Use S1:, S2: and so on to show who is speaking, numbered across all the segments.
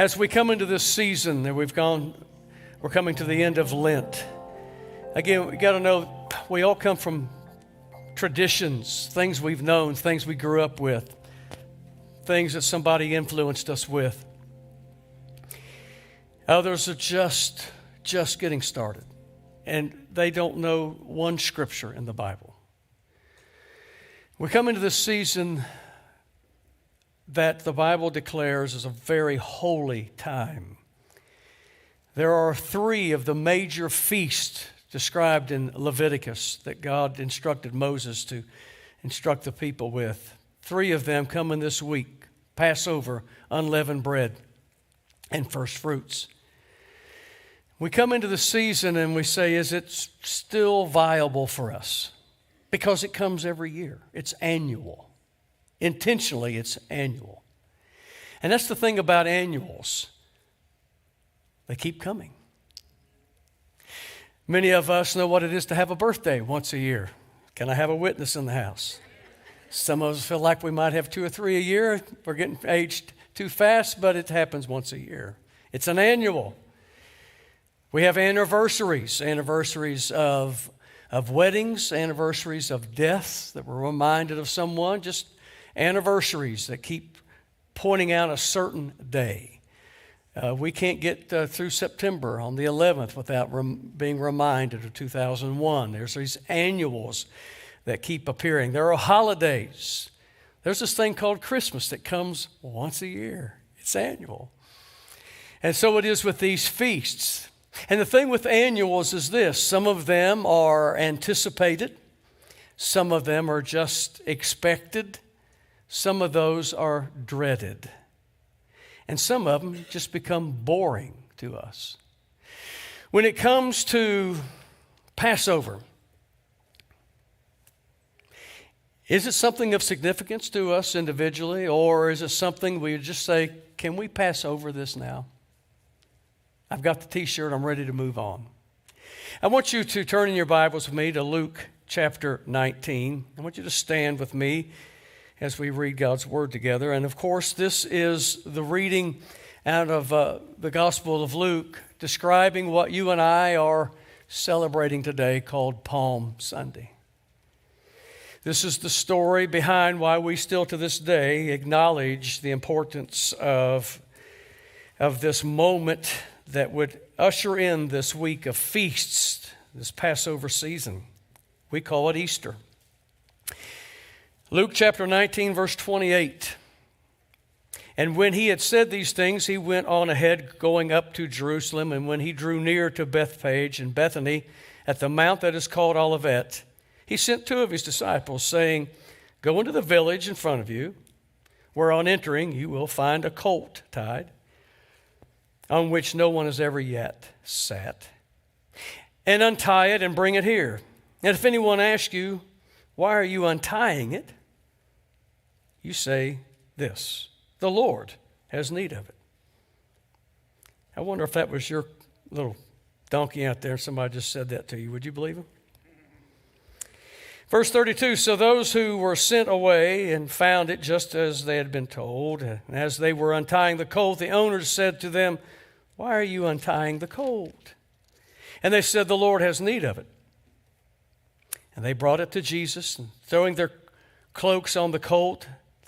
S1: As we come into this season that we've gone, we're coming to the end of Lent. Again, we got to know we all come from traditions, things we've known, things we grew up with, things that somebody influenced us with. Others are just just getting started and they don't know one scripture in the Bible. We come into this season that the Bible declares is a very holy time. There are three of the major feasts described in Leviticus that God instructed Moses to instruct the people with. Three of them coming this week Passover, unleavened bread, and first fruits. We come into the season and we say, is it still viable for us? Because it comes every year, it's annual. Intentionally, it's annual. And that's the thing about annuals, they keep coming. Many of us know what it is to have a birthday once a year. Can I have a witness in the house? Some of us feel like we might have two or three a year. We're getting aged too fast, but it happens once a year. It's an annual. We have anniversaries, anniversaries of, of weddings, anniversaries of deaths that we're reminded of someone, just anniversaries that keep pointing out a certain day. Uh, we can't get uh, through September on the 11th without rem- being reminded of 2001. There's these annuals that keep appearing. There are holidays. There's this thing called Christmas that comes once a year, it's annual. And so it is with these feasts. And the thing with annuals is this some of them are anticipated, some of them are just expected, some of those are dreaded. And some of them just become boring to us. When it comes to Passover, is it something of significance to us individually, or is it something we just say, can we pass over this now? I've got the t shirt, I'm ready to move on. I want you to turn in your Bibles with me to Luke chapter 19. I want you to stand with me as we read God's Word together. And of course, this is the reading out of uh, the Gospel of Luke describing what you and I are celebrating today called Palm Sunday. This is the story behind why we still to this day acknowledge the importance of, of this moment that would usher in this week of feasts, this Passover season. We call it Easter. Luke chapter 19, verse 28. And when he had said these things, he went on ahead, going up to Jerusalem. And when he drew near to Bethphage and Bethany, at the mount that is called Olivet, he sent two of his disciples, saying, Go into the village in front of you, where on entering you will find a colt tied on which no one has ever yet sat, and untie it and bring it here. And if anyone asks you, Why are you untying it? You say this The Lord has need of it. I wonder if that was your little donkey out there, somebody just said that to you. Would you believe him? Verse 32 So those who were sent away and found it just as they had been told, and as they were untying the colt, the owners said to them, why are you untying the colt? And they said, The Lord has need of it. And they brought it to Jesus, and throwing their cloaks on the colt,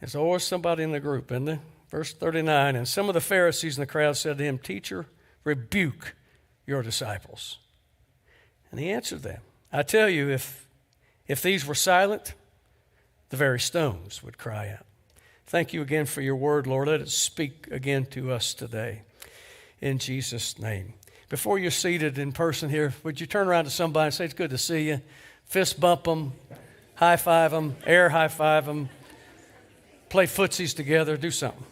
S1: There's always somebody in the group, isn't there? Verse 39 And some of the Pharisees in the crowd said to him, Teacher, rebuke your disciples. And he answered them, I tell you, if, if these were silent, the very stones would cry out. Thank you again for your word, Lord. Let it speak again to us today. In Jesus' name. Before you're seated in person here, would you turn around to somebody and say, It's good to see you? Fist bump them, high five them, air high five them. Play footsies together, do something.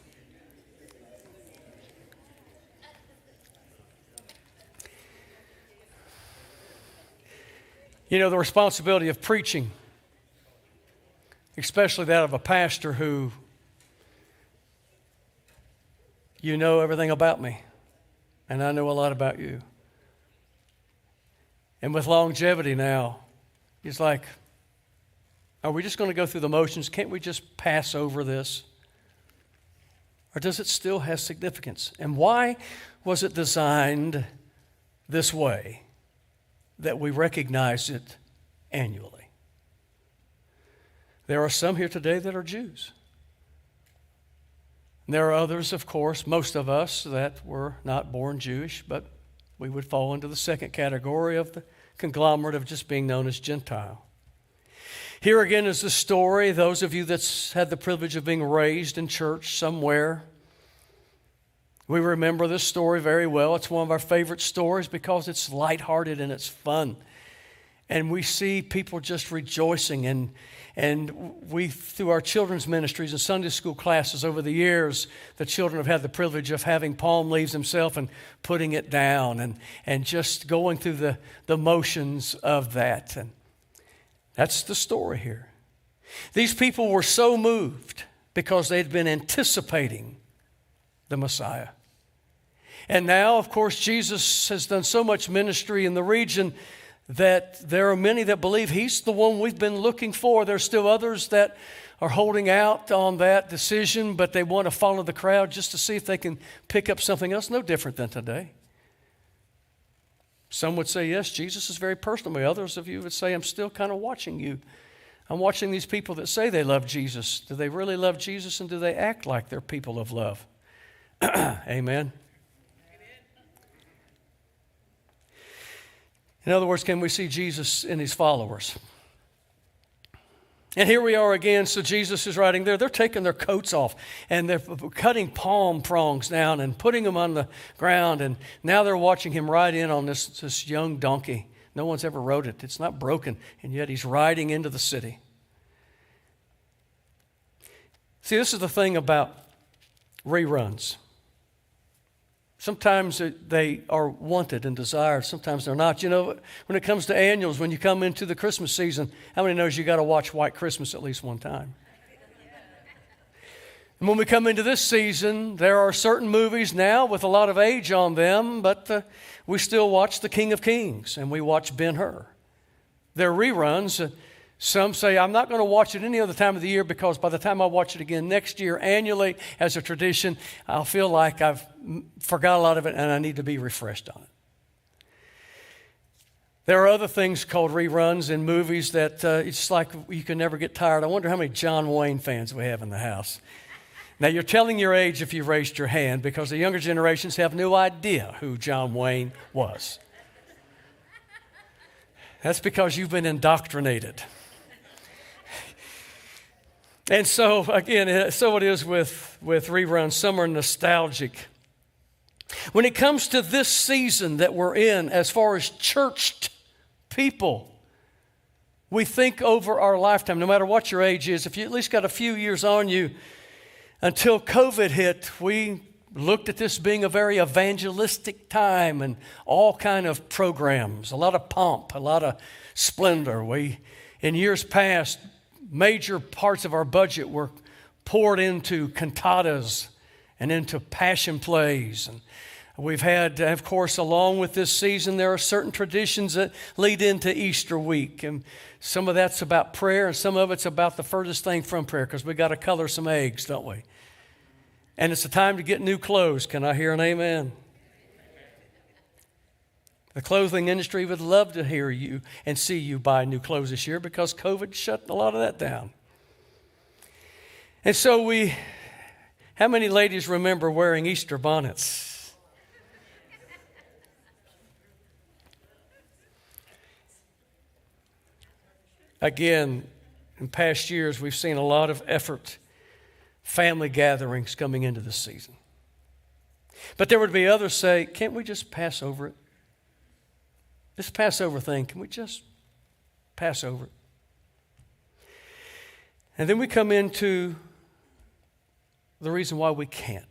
S1: You know, the responsibility of preaching, especially that of a pastor who you know everything about me, and I know a lot about you. And with longevity now, it's like, are we just going to go through the motions? Can't we just pass over this? Or does it still have significance? And why was it designed this way? that we recognize it annually. There are some here today that are Jews. there are others, of course, most of us, that were not born Jewish, but we would fall into the second category of the conglomerate of just being known as Gentile. Here again is the story, those of you that's had the privilege of being raised in church somewhere we remember this story very well. It's one of our favorite stories because it's lighthearted and it's fun. And we see people just rejoicing. And, and we, through our children's ministries and Sunday school classes over the years, the children have had the privilege of having palm leaves themselves and putting it down and, and just going through the, the motions of that. And that's the story here. These people were so moved because they'd been anticipating the Messiah. And now, of course, Jesus has done so much ministry in the region that there are many that believe he's the one we've been looking for. There's still others that are holding out on that decision, but they want to follow the crowd just to see if they can pick up something else, no different than today. Some would say, yes, Jesus is very personal. But Others of you would say, I'm still kind of watching you. I'm watching these people that say they love Jesus. Do they really love Jesus and do they act like they're people of love? Amen. In other words, can we see Jesus in his followers? And here we are again. So Jesus is riding there. They're taking their coats off and they're cutting palm prongs down and putting them on the ground. And now they're watching him ride in on this, this young donkey. No one's ever rode it, it's not broken. And yet he's riding into the city. See, this is the thing about reruns. Sometimes they are wanted and desired, sometimes they're not. You know, when it comes to annuals, when you come into the Christmas season, how many knows you got to watch White Christmas at least one time? And when we come into this season, there are certain movies now with a lot of age on them, but uh, we still watch The King of Kings and we watch Ben Hur. They're reruns. Uh, some say, I'm not going to watch it any other time of the year because by the time I watch it again next year, annually, as a tradition, I'll feel like I've forgot a lot of it and I need to be refreshed on it. There are other things called reruns in movies that uh, it's like you can never get tired. I wonder how many John Wayne fans we have in the house. Now, you're telling your age if you raised your hand because the younger generations have no idea who John Wayne was. That's because you've been indoctrinated. And so, again, so it is with, with reruns. Some are nostalgic. When it comes to this season that we're in, as far as churched people, we think over our lifetime, no matter what your age is, if you at least got a few years on you, until COVID hit, we looked at this being a very evangelistic time and all kind of programs, a lot of pomp, a lot of splendor. We, in years past, major parts of our budget were poured into cantatas and into passion plays. And we've had, of course, along with this season, there are certain traditions that lead into Easter week. And some of that's about prayer, and some of it's about the furthest thing from prayer because we got to color some eggs, don't we? And it's a time to get new clothes. Can I hear an amen? The clothing industry would love to hear you and see you buy new clothes this year because COVID shut a lot of that down. And so we, how many ladies remember wearing Easter bonnets? Again, in past years, we've seen a lot of effort, family gatherings coming into the season. But there would be others say, can't we just pass over it? This Passover thing, can we just pass over? And then we come into the reason why we can't.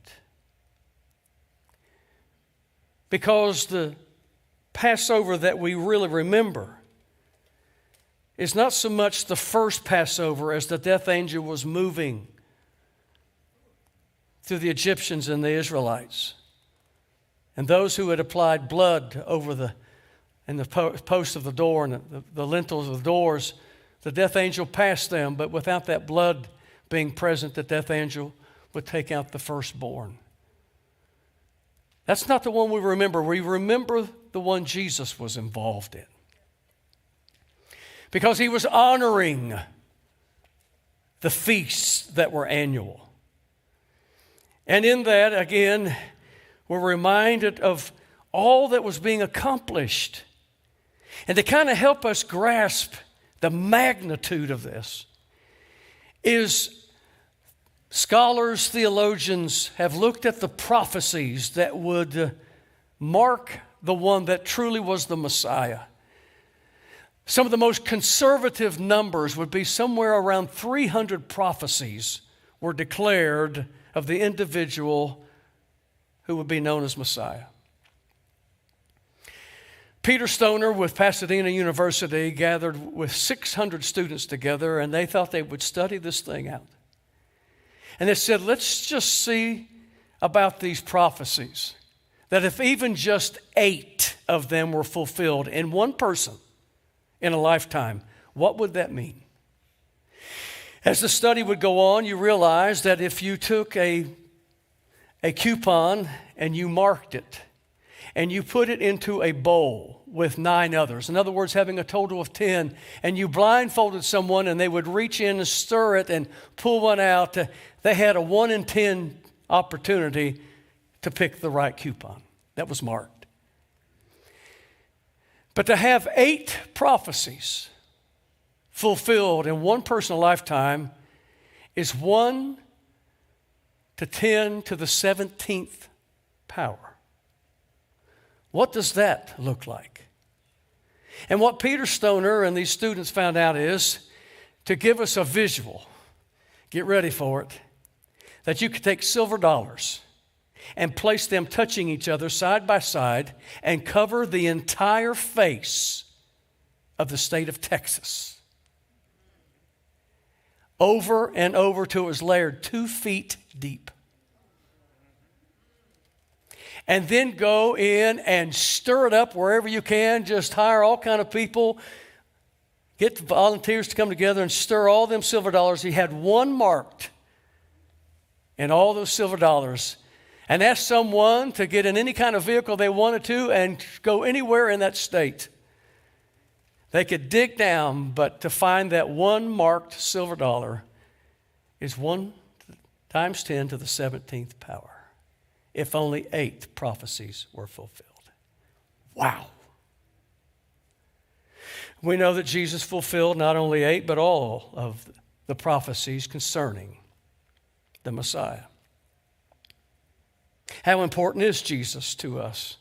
S1: Because the Passover that we really remember is not so much the first Passover as the death angel was moving through the Egyptians and the Israelites. And those who had applied blood over the and the posts of the door and the, the lintels of the doors, the death angel passed them, but without that blood being present, the death angel would take out the firstborn. That's not the one we remember. We remember the one Jesus was involved in. Because he was honoring the feasts that were annual. And in that, again, we're reminded of all that was being accomplished. And to kind of help us grasp the magnitude of this, is scholars, theologians have looked at the prophecies that would mark the one that truly was the Messiah. Some of the most conservative numbers would be somewhere around 300 prophecies were declared of the individual who would be known as Messiah. Peter Stoner with Pasadena University gathered with 600 students together and they thought they would study this thing out. And they said, let's just see about these prophecies. That if even just eight of them were fulfilled in one person in a lifetime, what would that mean? As the study would go on, you realize that if you took a, a coupon and you marked it and you put it into a bowl with nine others, in other words, having a total of 10, and you blindfolded someone and they would reach in and stir it and pull one out, they had a one in 10 opportunity to pick the right coupon that was marked. But to have eight prophecies fulfilled in one personal lifetime is 1 to 10 to the 17th power. What does that look like? And what Peter Stoner and these students found out is to give us a visual, get ready for it, that you could take silver dollars and place them touching each other side by side and cover the entire face of the state of Texas over and over till it was layered two feet deep. And then go in and stir it up wherever you can. Just hire all kind of people. Get volunteers to come together and stir all them silver dollars. He had one marked and all those silver dollars and ask someone to get in any kind of vehicle they wanted to and go anywhere in that state. They could dig down, but to find that one marked silver dollar is 1 times 10 to the 17th power, if only eight prophecies were fulfilled. Wow. We know that Jesus fulfilled not only eight, but all of the prophecies concerning the Messiah. How important is Jesus to us?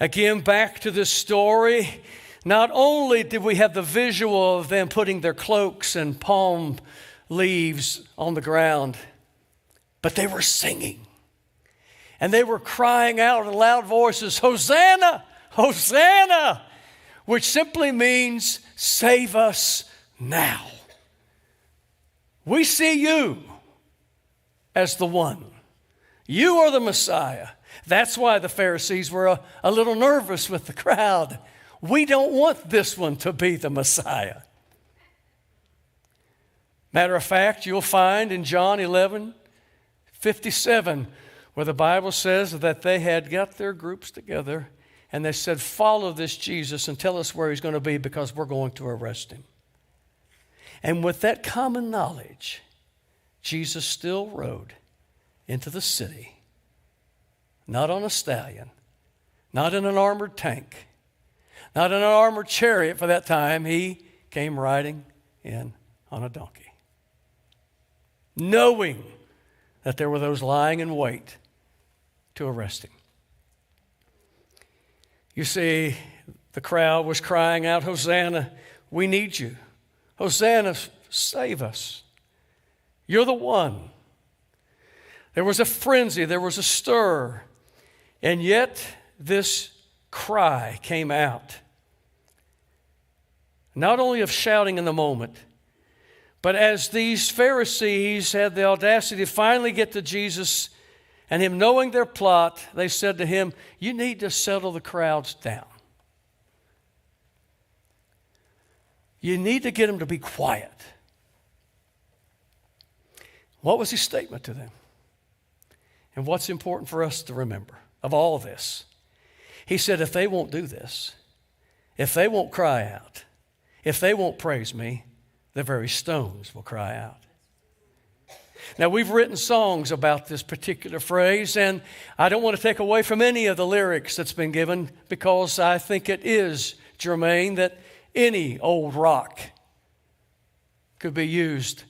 S1: Again, back to this story. Not only did we have the visual of them putting their cloaks and palm leaves on the ground, but they were singing. And they were crying out in loud voices, Hosanna! Hosanna! Which simply means, save us now. We see you as the one. You are the Messiah. That's why the Pharisees were a, a little nervous with the crowd. We don't want this one to be the Messiah. Matter of fact, you'll find in John 11 57 where the Bible says that they had got their groups together and they said, Follow this Jesus and tell us where he's going to be because we're going to arrest him. And with that common knowledge, Jesus still rode into the city, not on a stallion, not in an armored tank, not in an armored chariot for that time. He came riding in on a donkey, knowing that there were those lying in wait to arrest him. You see, the crowd was crying out, Hosanna, we need you. Hosanna, save us. You're the one. There was a frenzy, there was a stir, and yet this cry came out. Not only of shouting in the moment, but as these Pharisees had the audacity to finally get to Jesus and him knowing their plot, they said to him, You need to settle the crowds down. You need to get them to be quiet. What was his statement to them? And what's important for us to remember of all this? He said, If they won't do this, if they won't cry out, if they won't praise me, the very stones will cry out. Now, we've written songs about this particular phrase, and I don't want to take away from any of the lyrics that's been given because I think it is germane that any old rock could be used.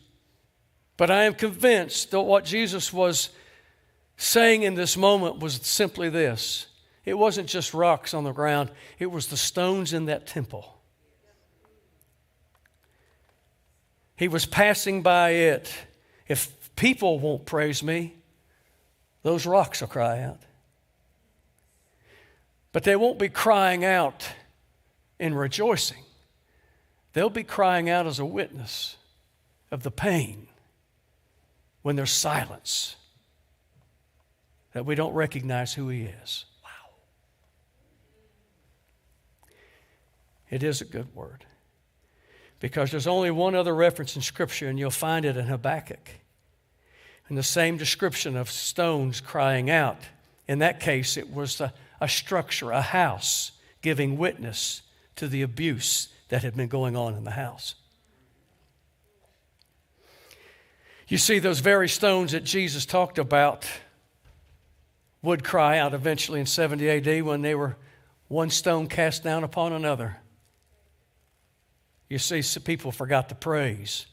S1: But I am convinced that what Jesus was saying in this moment was simply this it wasn't just rocks on the ground, it was the stones in that temple. He was passing by it. If people won't praise me, those rocks will cry out. But they won't be crying out in rejoicing. They'll be crying out as a witness of the pain when there's silence, that we don't recognize who He is. Wow. It is a good word. Because there's only one other reference in Scripture, and you'll find it in Habakkuk. In the same description of stones crying out. In that case, it was a, a structure, a house, giving witness to the abuse that had been going on in the house. You see, those very stones that Jesus talked about would cry out eventually in 70 AD when they were one stone cast down upon another. You see, people forgot to praise,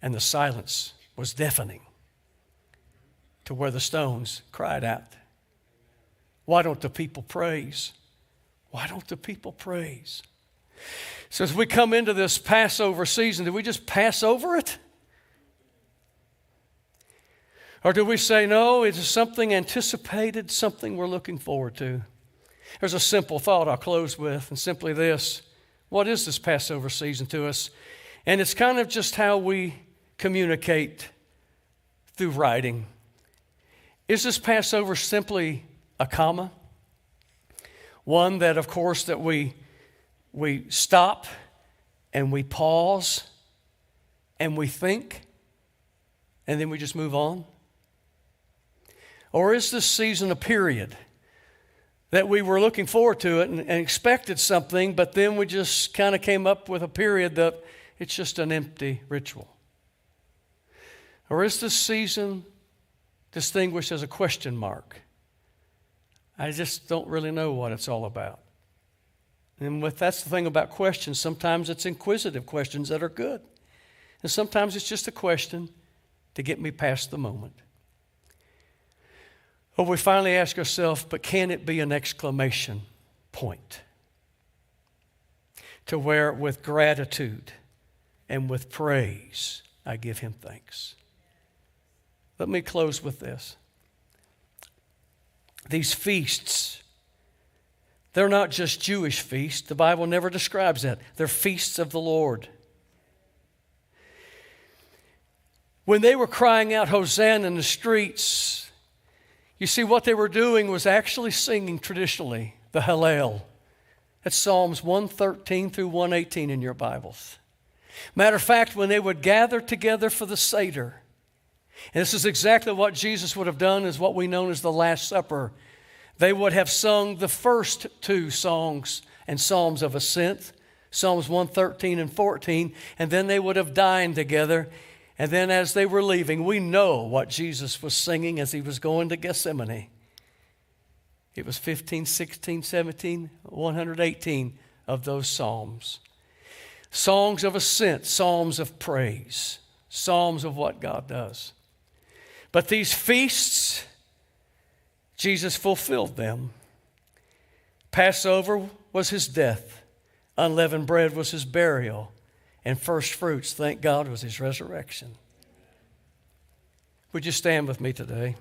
S1: and the silence was deafening to where the stones cried out. Why don't the people praise? Why don't the people praise? So, as we come into this Passover season, do we just pass over it? Or do we say, no, it's something anticipated, something we're looking forward to? There's a simple thought I'll close with, and simply this What is this Passover season to us? And it's kind of just how we communicate through writing. Is this Passover simply a comma? One that, of course, that we we stop and we pause and we think and then we just move on? Or is this season a period that we were looking forward to it and, and expected something, but then we just kind of came up with a period that it's just an empty ritual? Or is this season distinguished as a question mark? I just don't really know what it's all about. And with, that's the thing about questions. Sometimes it's inquisitive questions that are good. And sometimes it's just a question to get me past the moment. Or we finally ask ourselves, but can it be an exclamation point? To where with gratitude and with praise, I give him thanks. Let me close with this. These feasts they're not just Jewish feasts. The Bible never describes that. They're feasts of the Lord. When they were crying out, Hosanna in the streets, you see, what they were doing was actually singing traditionally the Hallel. That's Psalms 113 through 118 in your Bibles. Matter of fact, when they would gather together for the Seder, and this is exactly what Jesus would have done, is what we know as the Last Supper they would have sung the first two songs and psalms of ascent, Psalms 113 and 14, and then they would have dined together. And then as they were leaving, we know what Jesus was singing as he was going to Gethsemane. It was 15, 16, 17, 118 of those psalms. Songs of ascent, psalms of praise, psalms of what God does. But these feasts, Jesus fulfilled them. Passover was his death, unleavened bread was his burial, and first fruits, thank God, was his resurrection. Would you stand with me today?